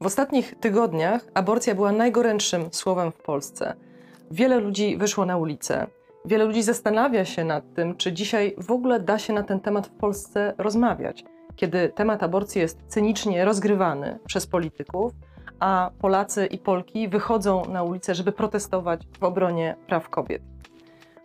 W ostatnich tygodniach aborcja była najgorętszym słowem w Polsce. Wiele ludzi wyszło na ulicę. Wiele ludzi zastanawia się nad tym, czy dzisiaj w ogóle da się na ten temat w Polsce rozmawiać, kiedy temat aborcji jest cynicznie rozgrywany przez polityków, a Polacy i Polki wychodzą na ulicę, żeby protestować w obronie praw kobiet.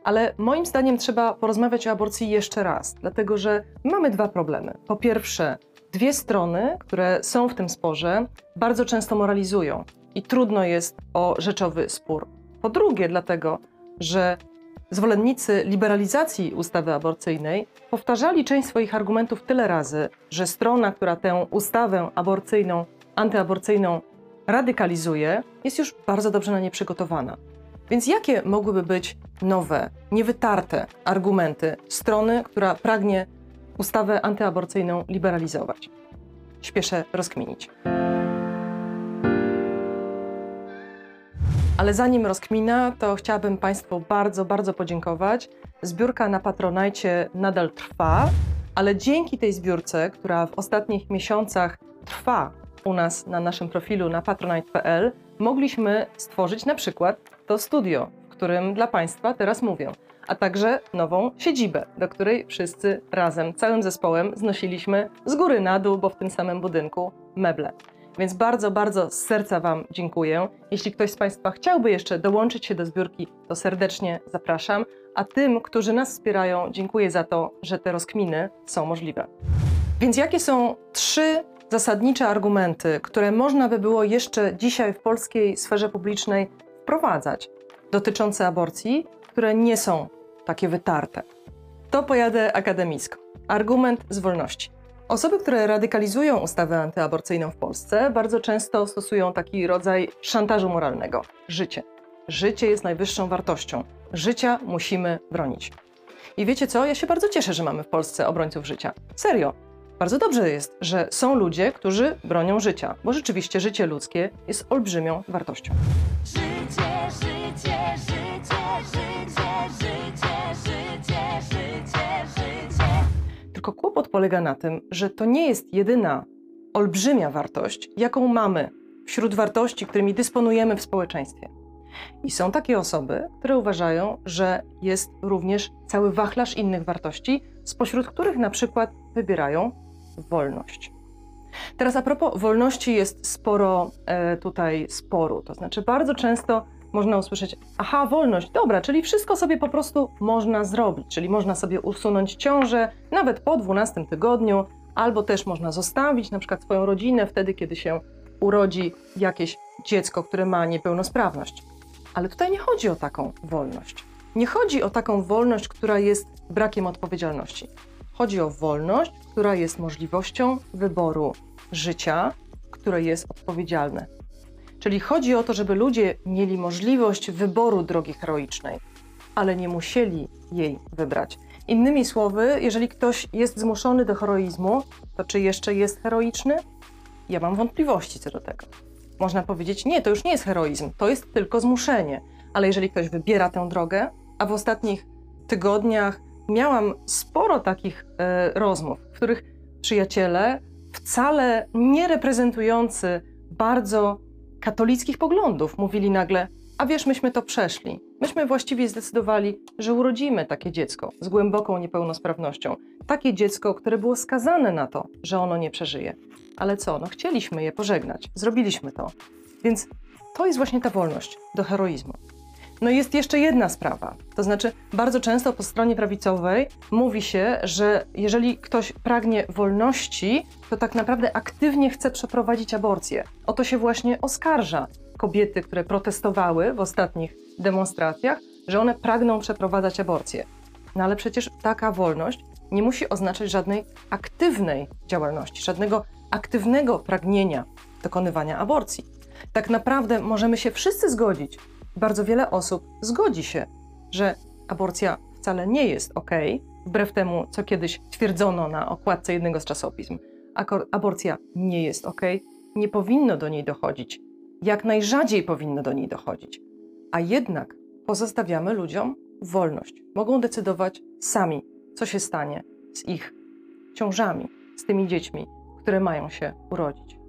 Ale moim zdaniem trzeba porozmawiać o aborcji jeszcze raz, dlatego że mamy dwa problemy. Po pierwsze, dwie strony, które są w tym sporze, bardzo często moralizują i trudno jest o rzeczowy spór. Po drugie, dlatego, że zwolennicy liberalizacji ustawy aborcyjnej powtarzali część swoich argumentów tyle razy, że strona, która tę ustawę aborcyjną, antyaborcyjną radykalizuje, jest już bardzo dobrze na nie przygotowana. Więc jakie mogłyby być nowe, niewytarte argumenty strony, która pragnie ustawę antyaborcyjną liberalizować? Śpieszę rozkminić. Ale zanim rozkmina, to chciałabym Państwu bardzo, bardzo podziękować. Zbiórka na Patronajcie nadal trwa, ale dzięki tej zbiórce, która w ostatnich miesiącach trwa u nas na naszym profilu na patronite.pl, mogliśmy stworzyć na przykład to studio, w którym dla Państwa teraz mówię, a także nową siedzibę, do której wszyscy razem, całym zespołem znosiliśmy z góry na dół, bo w tym samym budynku meble. Więc bardzo, bardzo z serca Wam dziękuję. Jeśli ktoś z Państwa chciałby jeszcze dołączyć się do zbiórki, to serdecznie zapraszam. A tym, którzy nas wspierają, dziękuję za to, że te rozkminy są możliwe. Więc jakie są trzy zasadnicze argumenty, które można by było jeszcze dzisiaj w polskiej sferze publicznej wprowadzać dotyczące aborcji, które nie są takie wytarte? To pojadę akademicko. Argument z wolności. Osoby, które radykalizują ustawę antyaborcyjną w Polsce, bardzo często stosują taki rodzaj szantażu moralnego życie. Życie jest najwyższą wartością. Życia musimy bronić. I wiecie co? Ja się bardzo cieszę, że mamy w Polsce obrońców życia. Serio. Bardzo dobrze jest, że są ludzie, którzy bronią życia, bo rzeczywiście życie ludzkie jest olbrzymią wartością. Życie, życie, życie, Tylko kłopot polega na tym, że to nie jest jedyna olbrzymia wartość, jaką mamy wśród wartości, którymi dysponujemy w społeczeństwie. I są takie osoby, które uważają, że jest również cały wachlarz innych wartości, spośród których na przykład wybierają wolność. Teraz a propos wolności jest sporo e, tutaj sporu. To znaczy bardzo często można usłyszeć, aha, wolność, dobra, czyli wszystko sobie po prostu można zrobić, czyli można sobie usunąć ciążę nawet po 12 tygodniu, albo też można zostawić na przykład swoją rodzinę wtedy, kiedy się urodzi jakieś dziecko, które ma niepełnosprawność. Ale tutaj nie chodzi o taką wolność. Nie chodzi o taką wolność, która jest brakiem odpowiedzialności. Chodzi o wolność, która jest możliwością wyboru życia, które jest odpowiedzialne. Czyli chodzi o to, żeby ludzie mieli możliwość wyboru drogi heroicznej, ale nie musieli jej wybrać. Innymi słowy, jeżeli ktoś jest zmuszony do heroizmu, to czy jeszcze jest heroiczny? Ja mam wątpliwości co do tego. Można powiedzieć, nie, to już nie jest heroizm, to jest tylko zmuszenie. Ale jeżeli ktoś wybiera tę drogę, a w ostatnich tygodniach miałam sporo takich e, rozmów, w których przyjaciele, wcale nie reprezentujący bardzo katolickich poglądów, mówili nagle: A wiesz, myśmy to przeszli. Myśmy właściwie zdecydowali, że urodzimy takie dziecko z głęboką niepełnosprawnością. Takie dziecko, które było skazane na to, że ono nie przeżyje. Ale co? No, chcieliśmy je pożegnać, zrobiliśmy to. Więc to jest właśnie ta wolność do heroizmu. No jest jeszcze jedna sprawa. To znaczy, bardzo często po stronie prawicowej mówi się, że jeżeli ktoś pragnie wolności, to tak naprawdę aktywnie chce przeprowadzić aborcję. O to się właśnie oskarża kobiety, które protestowały w ostatnich demonstracjach, że one pragną przeprowadzać aborcję. No ale przecież taka wolność nie musi oznaczać żadnej aktywnej działalności, żadnego aktywnego pragnienia dokonywania aborcji. Tak naprawdę możemy się wszyscy zgodzić, bardzo wiele osób zgodzi się, że aborcja wcale nie jest ok, wbrew temu, co kiedyś twierdzono na okładce jednego z czasopism. Aborcja nie jest ok, nie powinno do niej dochodzić. Jak najrzadziej powinno do niej dochodzić. A jednak pozostawiamy ludziom wolność. Mogą decydować sami, co się stanie z ich ciążami, z tymi dziećmi, które mają się urodzić.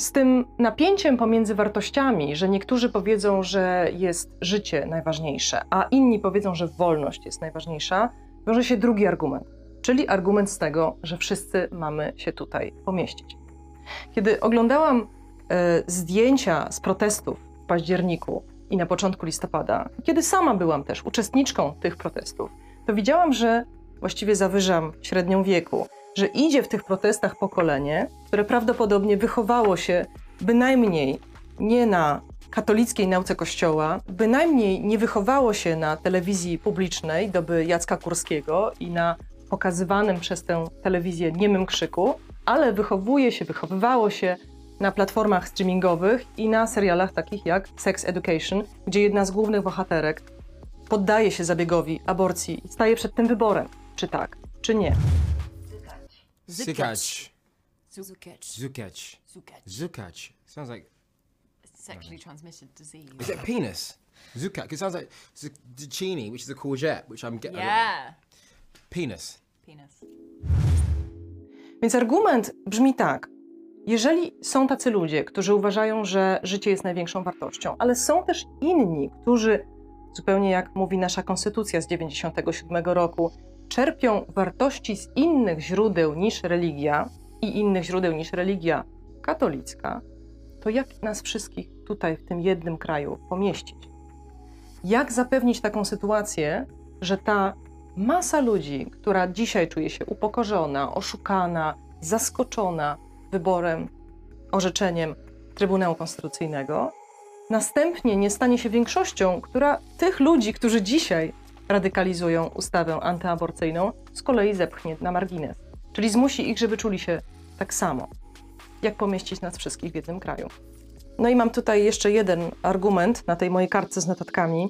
Z tym napięciem pomiędzy wartościami, że niektórzy powiedzą, że jest życie najważniejsze, a inni powiedzą, że wolność jest najważniejsza, wiąże się drugi argument, czyli argument z tego, że wszyscy mamy się tutaj pomieścić. Kiedy oglądałam e, zdjęcia z protestów w październiku i na początku listopada, kiedy sama byłam też uczestniczką tych protestów, to widziałam, że właściwie zawyżam średnią wieku, że idzie w tych protestach pokolenie, które prawdopodobnie wychowało się bynajmniej nie na katolickiej nauce Kościoła, bynajmniej nie wychowało się na telewizji publicznej doby Jacka Kurskiego i na pokazywanym przez tę telewizję niemym krzyku, ale wychowuje się, wychowywało się na platformach streamingowych i na serialach takich jak Sex Education, gdzie jedna z głównych bohaterek poddaje się zabiegowi aborcji i staje przed tym wyborem, czy tak, czy nie. Zukać. Zukać. Zukać. Zukać. Zukać. Sounds like. Sexually transmitted disease. Is it penis? Zukak. It sounds like zucchini, which is a courgette, which I'm getting. Yeah. Penis. Penis. Więc argument brzmi tak. Jeżeli są tacy ludzie, którzy uważają, że życie jest największą wartością, ale są też inni, którzy, zupełnie jak mówi nasza konstytucja z 97 roku, czerpią wartości z innych źródeł niż religia i innych źródeł niż religia katolicka, to jak nas wszystkich tutaj w tym jednym kraju pomieścić? Jak zapewnić taką sytuację, że ta masa ludzi, która dzisiaj czuje się upokorzona, oszukana, zaskoczona wyborem, orzeczeniem Trybunału Konstytucyjnego, następnie nie stanie się większością, która tych ludzi, którzy dzisiaj radykalizują ustawę antyaborcyjną, z kolei zepchnie na margines. Czyli zmusi ich, żeby czuli się tak samo. Jak pomieścić nas wszystkich w jednym kraju? No i mam tutaj jeszcze jeden argument na tej mojej kartce z notatkami.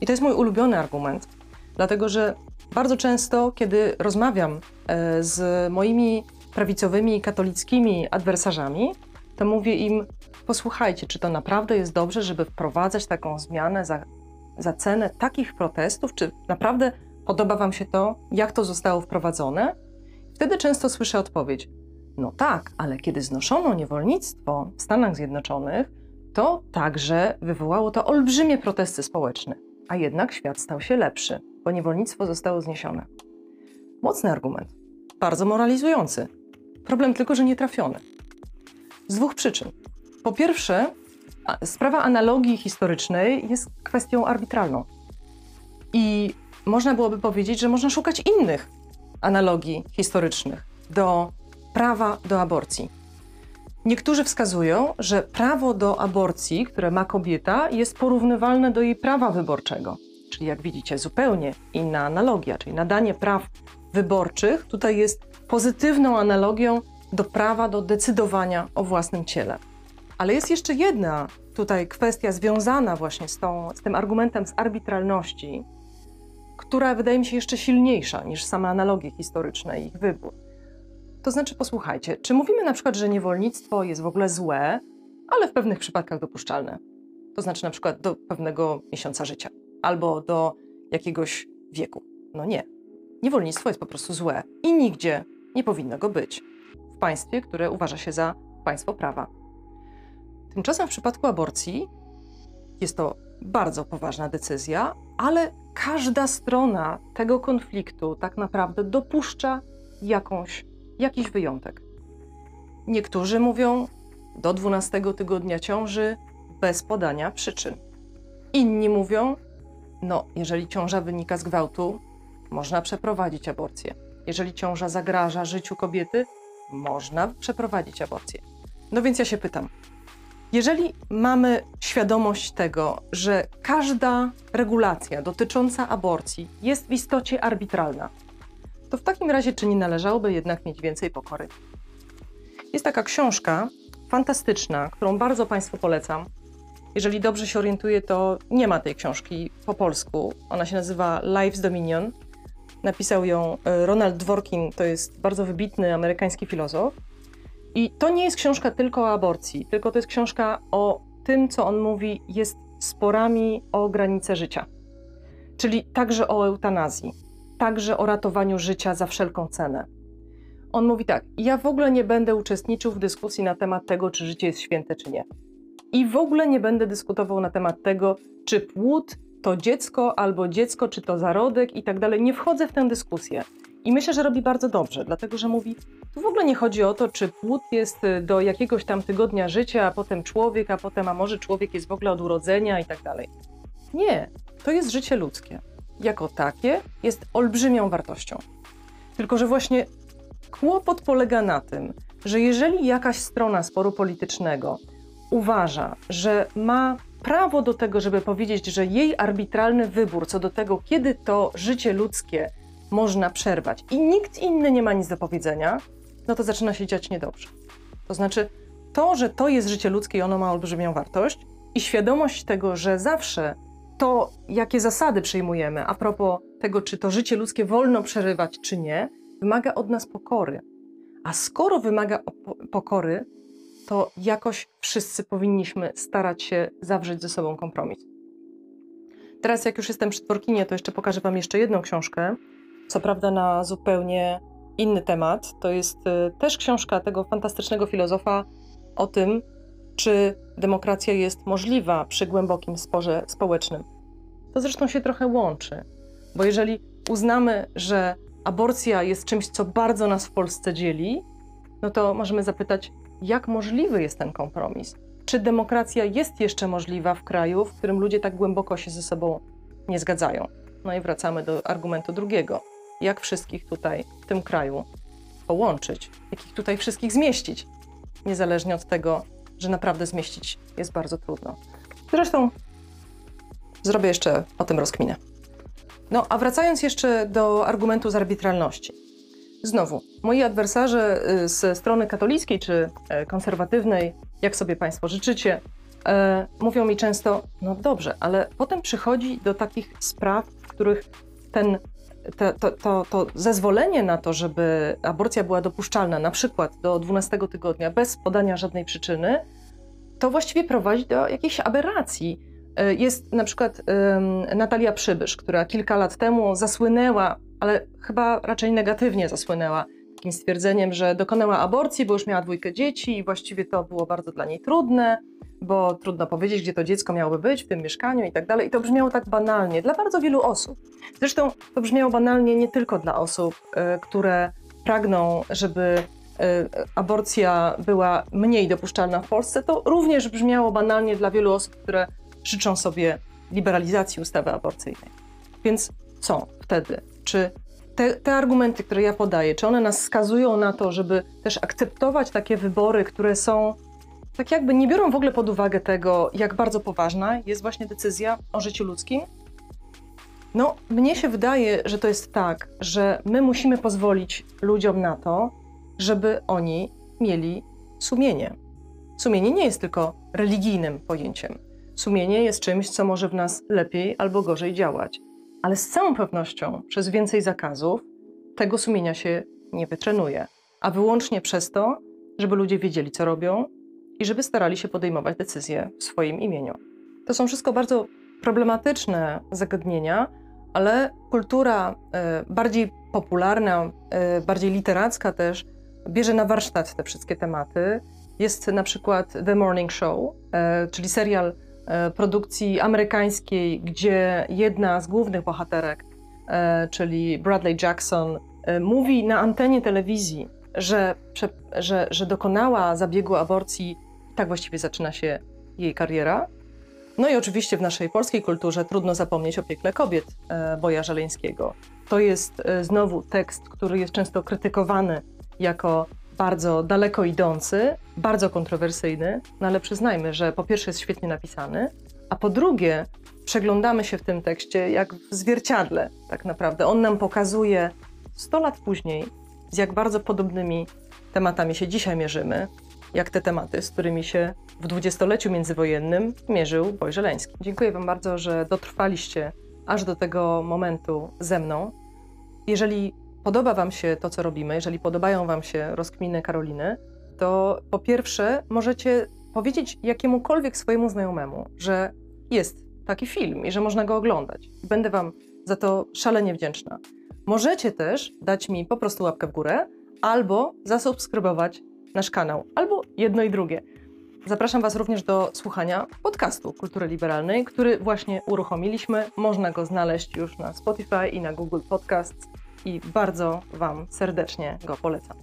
I to jest mój ulubiony argument, dlatego że bardzo często, kiedy rozmawiam e, z moimi prawicowymi katolickimi adwersarzami, to mówię im: Posłuchajcie, czy to naprawdę jest dobrze, żeby wprowadzać taką zmianę za, za cenę takich protestów? Czy naprawdę podoba Wam się to, jak to zostało wprowadzone? Wtedy często słyszę odpowiedź: No tak, ale kiedy znoszono niewolnictwo w Stanach Zjednoczonych, to także wywołało to olbrzymie protesty społeczne, a jednak świat stał się lepszy, bo niewolnictwo zostało zniesione. Mocny argument, bardzo moralizujący. Problem tylko, że nie trafiony. Z dwóch przyczyn. Po pierwsze, sprawa analogii historycznej jest kwestią arbitralną. I można byłoby powiedzieć, że można szukać innych analogii historycznych do prawa do aborcji. Niektórzy wskazują, że prawo do aborcji, które ma kobieta, jest porównywalne do jej prawa wyborczego. Czyli jak widzicie, zupełnie inna analogia, czyli nadanie praw wyborczych tutaj jest pozytywną analogią do prawa do decydowania o własnym ciele. Ale jest jeszcze jedna tutaj kwestia związana właśnie z, tą, z tym argumentem z arbitralności, która wydaje mi się jeszcze silniejsza niż same analogie historyczne i ich wybór. To znaczy, posłuchajcie, czy mówimy na przykład, że niewolnictwo jest w ogóle złe, ale w pewnych przypadkach dopuszczalne? To znaczy na przykład do pewnego miesiąca życia albo do jakiegoś wieku. No nie. Niewolnictwo jest po prostu złe i nigdzie nie powinno go być w państwie, które uważa się za państwo prawa. Tymczasem w przypadku aborcji jest to bardzo poważna decyzja, ale każda strona tego konfliktu tak naprawdę dopuszcza jakąś, jakiś wyjątek. Niektórzy mówią do 12 tygodnia ciąży bez podania przyczyn. Inni mówią, no, jeżeli ciąża wynika z gwałtu, można przeprowadzić aborcję. Jeżeli ciąża zagraża życiu kobiety, można przeprowadzić aborcję. No więc ja się pytam, jeżeli mamy świadomość tego, że każda regulacja dotycząca aborcji jest w istocie arbitralna, to w takim razie czy nie należałoby jednak mieć więcej pokory? Jest taka książka fantastyczna, którą bardzo Państwu polecam. Jeżeli dobrze się orientuję, to nie ma tej książki po polsku. Ona się nazywa Life's Dominion. Napisał ją e, Ronald Dworkin, to jest bardzo wybitny amerykański filozof. I to nie jest książka tylko o aborcji, tylko to jest książka o tym, co on mówi, jest sporami o granice życia. Czyli także o eutanazji, także o ratowaniu życia za wszelką cenę. On mówi tak: Ja w ogóle nie będę uczestniczył w dyskusji na temat tego, czy życie jest święte, czy nie. I w ogóle nie będę dyskutował na temat tego, czy płód to dziecko, albo dziecko, czy to zarodek i tak dalej. Nie wchodzę w tę dyskusję. I myślę, że robi bardzo dobrze, dlatego że mówi, tu w ogóle nie chodzi o to, czy płód jest y, do jakiegoś tam tygodnia życia, a potem człowiek, a potem, a może człowiek jest w ogóle od urodzenia i tak dalej. Nie, to jest życie ludzkie. Jako takie jest olbrzymią wartością. Tylko, że właśnie kłopot polega na tym, że jeżeli jakaś strona sporu politycznego uważa, że ma prawo do tego, żeby powiedzieć, że jej arbitralny wybór co do tego, kiedy to życie ludzkie można przerwać i nikt inny nie ma nic do powiedzenia, no to zaczyna się dziać niedobrze. To znaczy, to, że to jest życie ludzkie i ono ma olbrzymią wartość i świadomość tego, że zawsze to, jakie zasady przyjmujemy a propos tego, czy to życie ludzkie wolno przerywać, czy nie, wymaga od nas pokory. A skoro wymaga po- pokory, to jakoś wszyscy powinniśmy starać się zawrzeć ze sobą kompromis. Teraz, jak już jestem przy Tworkinie, to jeszcze pokażę Wam jeszcze jedną książkę. Co prawda na zupełnie inny temat. To jest y, też książka tego fantastycznego filozofa o tym, czy demokracja jest możliwa przy głębokim sporze społecznym. To zresztą się trochę łączy, bo jeżeli uznamy, że aborcja jest czymś, co bardzo nas w Polsce dzieli, no to możemy zapytać, jak możliwy jest ten kompromis? Czy demokracja jest jeszcze możliwa w kraju, w którym ludzie tak głęboko się ze sobą nie zgadzają? No i wracamy do argumentu drugiego. Jak wszystkich tutaj w tym kraju połączyć? Jak ich tutaj wszystkich zmieścić? Niezależnie od tego, że naprawdę zmieścić jest bardzo trudno. Zresztą zrobię jeszcze o tym rozkminę. No, a wracając jeszcze do argumentu z arbitralności. Znowu, moi adwersarze y, ze strony katolickiej czy e, konserwatywnej, jak sobie Państwo życzycie, e, mówią mi często, no dobrze, ale potem przychodzi do takich spraw, w których ten, te, to, to, to zezwolenie na to, żeby aborcja była dopuszczalna, na przykład do 12 tygodnia, bez podania żadnej przyczyny, to właściwie prowadzi do jakiejś aberracji. E, Jest na przykład em, Natalia Przybysz, która kilka lat temu zasłynęła, ale chyba raczej negatywnie zasłynęła takim stwierdzeniem, że dokonała aborcji, bo już miała dwójkę dzieci i właściwie to było bardzo dla niej trudne, bo trudno powiedzieć, gdzie to dziecko miałoby być, w tym mieszkaniu i tak dalej. I to brzmiało tak banalnie dla bardzo wielu osób. Zresztą to brzmiało banalnie nie tylko dla osób, e, które pragną, żeby e, aborcja była mniej dopuszczalna w Polsce, to również brzmiało banalnie dla wielu osób, które życzą sobie liberalizacji ustawy aborcyjnej. Więc co wtedy? Czy te, te argumenty, które ja podaję, czy one nas skazują na to, żeby też akceptować takie wybory, które są tak jakby nie biorą w ogóle pod uwagę tego, jak bardzo poważna jest właśnie decyzja o życiu ludzkim? No, mnie się wydaje, że to jest tak, że my musimy pozwolić ludziom na to, żeby oni mieli sumienie. Sumienie nie jest tylko religijnym pojęciem. Sumienie jest czymś, co może w nas lepiej albo gorzej działać. Ale z całą pewnością przez więcej zakazów tego sumienia się nie wytrenuje, a wyłącznie przez to, żeby ludzie wiedzieli, co robią i żeby starali się podejmować decyzje w swoim imieniu. To są wszystko bardzo problematyczne zagadnienia, ale kultura e, bardziej popularna, e, bardziej literacka też bierze na warsztat te wszystkie tematy. Jest na przykład The Morning Show, e, czyli serial produkcji amerykańskiej, gdzie jedna z głównych bohaterek, czyli Bradley Jackson, mówi na antenie telewizji, że, że, że dokonała zabiegu aborcji, tak właściwie zaczyna się jej kariera. No i oczywiście w naszej polskiej kulturze trudno zapomnieć o piekle kobiet e, Boja Żeleńskiego. To jest e, znowu tekst, który jest często krytykowany jako bardzo daleko idący, bardzo kontrowersyjny, no ale przyznajmy, że po pierwsze jest świetnie napisany, a po drugie przeglądamy się w tym tekście jak w zwierciadle tak naprawdę. On nam pokazuje 100 lat później, z jak bardzo podobnymi tematami się dzisiaj mierzymy, jak te tematy, z którymi się w dwudziestoleciu międzywojennym mierzył Boj Żeleński. Dziękuję Wam bardzo, że dotrwaliście aż do tego momentu ze mną. Jeżeli podoba Wam się to, co robimy, jeżeli podobają Wam się rozkminy Karoliny, to po pierwsze możecie powiedzieć jakiemukolwiek swojemu znajomemu, że jest taki film i że można go oglądać. Będę Wam za to szalenie wdzięczna. Możecie też dać mi po prostu łapkę w górę albo zasubskrybować nasz kanał, albo jedno i drugie. Zapraszam Was również do słuchania podcastu Kultury Liberalnej, który właśnie uruchomiliśmy. Można go znaleźć już na Spotify i na Google Podcasts i bardzo Wam serdecznie go polecam.